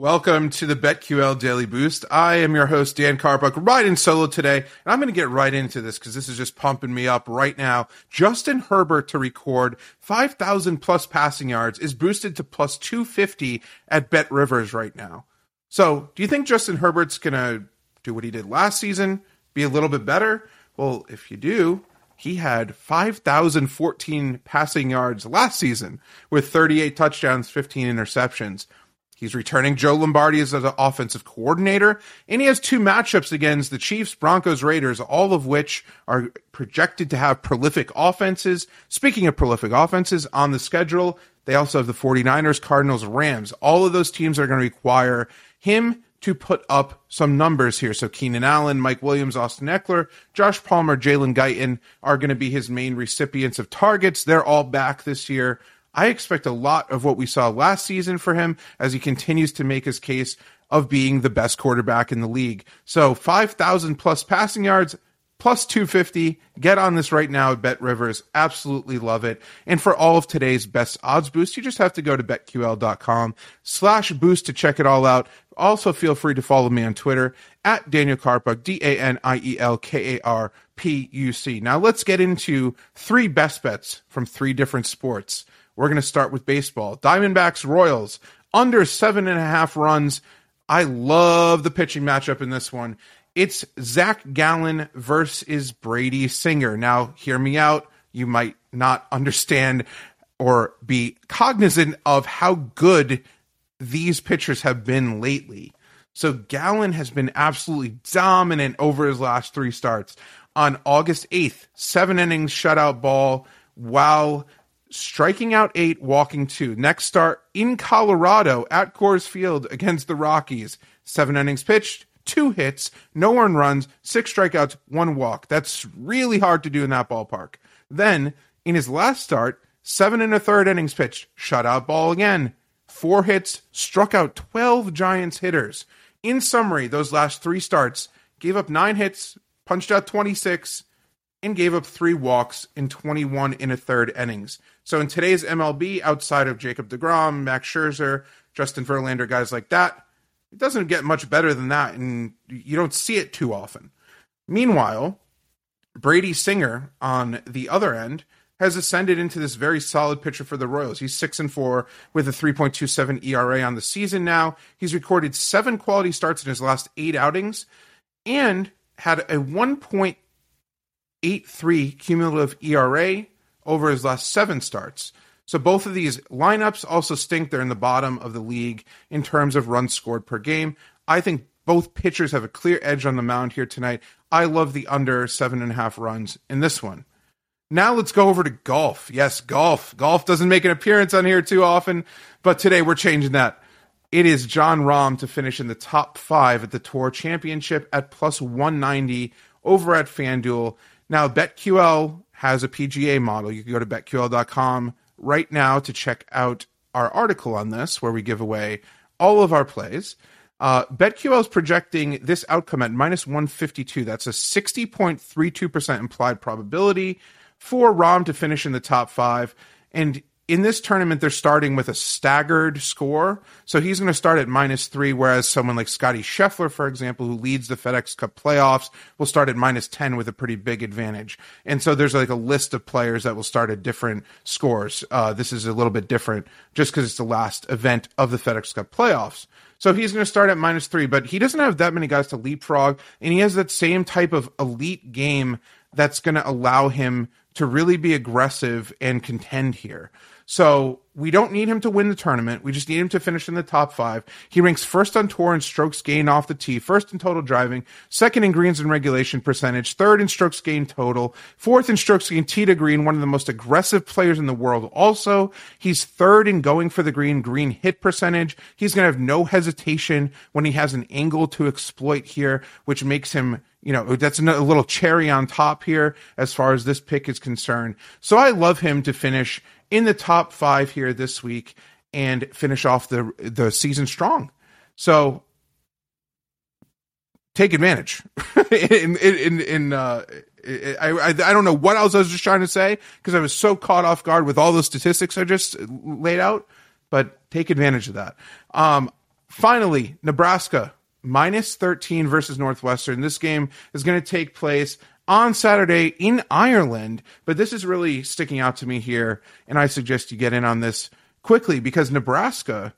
Welcome to the BetQL Daily Boost. I am your host, Dan Karpuc, riding solo today. And I'm going to get right into this because this is just pumping me up right now. Justin Herbert to record 5,000 plus passing yards is boosted to plus 250 at BetRivers right now. So do you think Justin Herbert's going to do what he did last season, be a little bit better? Well, if you do, he had 5,014 passing yards last season with 38 touchdowns, 15 interceptions. He's returning Joe Lombardi as an offensive coordinator, and he has two matchups against the Chiefs, Broncos, Raiders, all of which are projected to have prolific offenses. Speaking of prolific offenses on the schedule, they also have the 49ers, Cardinals, Rams. All of those teams are going to require him to put up some numbers here. So Keenan Allen, Mike Williams, Austin Ekeler, Josh Palmer, Jalen Guyton are going to be his main recipients of targets. They're all back this year. I expect a lot of what we saw last season for him as he continues to make his case of being the best quarterback in the league. So 5,000 plus passing yards, plus 250. Get on this right now at BetRivers. Absolutely love it. And for all of today's best odds boost, you just have to go to betql.com slash boost to check it all out. Also feel free to follow me on Twitter at Daniel Karpuc, D-A-N-I-E-L-K-A-R-P-U-C. Now let's get into three best bets from three different sports. We're going to start with baseball. Diamondbacks Royals under seven and a half runs. I love the pitching matchup in this one. It's Zach Gallen versus Brady Singer. Now, hear me out. You might not understand or be cognizant of how good these pitchers have been lately. So Gallen has been absolutely dominant over his last three starts. On August 8th, seven innings shutout ball while striking out eight, walking two. Next start in Colorado at Coors Field against the Rockies. Seven innings pitched, two hits, no earned runs, six strikeouts, one walk. That's really hard to do in that ballpark. Then, in his last start, seven and a third innings pitched, shutout ball again, four hits, struck out 12 Giants hitters. In summary, those last three starts gave up nine hits, punched out 26, and gave up three walks in 21 in a third innings. So in today's MLB, outside of Jacob DeGrom, Max Scherzer, Justin Verlander, guys like that, it doesn't get much better than that, and you don't see it too often. Meanwhile, Brady Singer on the other end has ascended into this very solid pitcher for the Royals. He's six and four with a 3.27 ERA on the season now. He's recorded seven quality starts in his last eight outings and had a 1.83 cumulative ERA over his last seven starts. So both of these lineups also stink. They're in the bottom of the league in terms of runs scored per game. I think both pitchers have a clear edge on the mound here tonight. I love the under seven and a half runs in this one. Now let's go over to golf. Yes, golf. Golf doesn't make an appearance on here too often, but today we're changing that. It is Jon Rahm to finish in the top five at the Tour Championship at plus 190 over at FanDuel. Now, BetQL has a PGA model. You can go to betql.com right now to check out our article on this, where we give away all of our plays. Uh, BetQL is projecting this outcome at minus 152. That's a 60.32% implied probability for Rahm to finish in the top five. And in this tournament, they're starting with a staggered score. So he's going to start at minus three, whereas someone like Scotty Scheffler, for example, who leads the FedEx Cup playoffs, will start at minus 10 with a pretty big advantage. And so there's like a list of players that will start at different scores. Uh, this is a little bit different just because it's the last event of the FedEx Cup playoffs. So he's going to start at minus three, but he doesn't have that many guys to leapfrog. And he has that same type of elite game that's going to allow him to really be aggressive and contend here. So we don't need him to win the tournament. We just need him to finish in the top five. He ranks first on tour in strokes gained off the tee, first in total driving, second in greens and regulation percentage, third in strokes gained total, fourth in strokes gained tee to green, one of the most aggressive players in the world. Also, he's third in going for the green, green hit percentage. He's going to have no hesitation when he has an angle to exploit here, which makes him you know, that's a little cherry on top here as far as this pick is concerned. So I love him to finish in the top five here this week and finish off the the season strong. So take advantage. in in in uh, I, I I don't know what else I was just trying to say because I was so caught off guard with all the statistics I just laid out. But take advantage of that. Um, finally, Nebraska minus 13 versus Northwestern. This game is going to take place on Saturday in Ireland. But this is really sticking out to me here, and I suggest you get in on this quickly because Nebraska,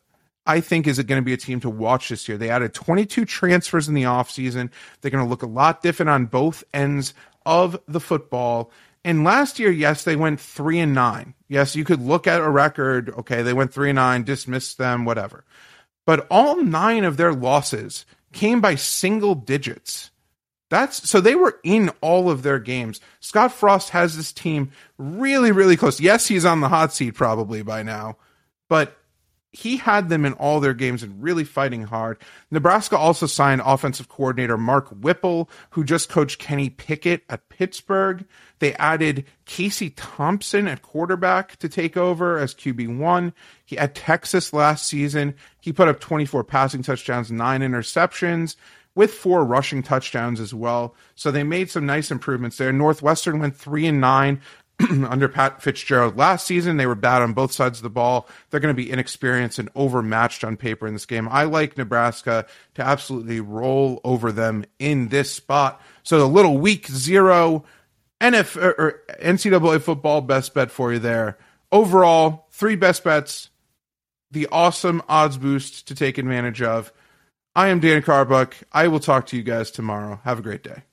I think, is going to be a team to watch this year. They added 22 transfers in the offseason. They're going to look a lot different on both ends of the football. And last year, yes, they went three and nine. Yes, you could look at a record. Okay, they went three and nine, dismissed them, whatever. But all nine of their losses came by single digits. That's so they were in all of their games. Scott Frost has this team really, really close. Yes, he's on the hot seat probably by now, but he had them in all their games and really fighting hard. Nebraska also signed offensive coordinator Mark Whipple, who just coached Kenny Pickett at Pittsburgh. They added Casey Thompson at quarterback to take over as QB1. He at Texas last season. He put up 24 passing touchdowns, nine interceptions with four rushing touchdowns as well. So they made some nice improvements there. Northwestern went three and nine under Pat Fitzgerald last season. They were bad on both sides of the ball. They're going to be inexperienced and overmatched on paper in this game. I like Nebraska to absolutely roll over them in this spot. So the little week zero NF or er, er, NCAA football best bet for you there. Overall, three best bets. The awesome odds boost to take advantage of. I am Dan Karpuc. I will talk to you guys tomorrow. Have a great day.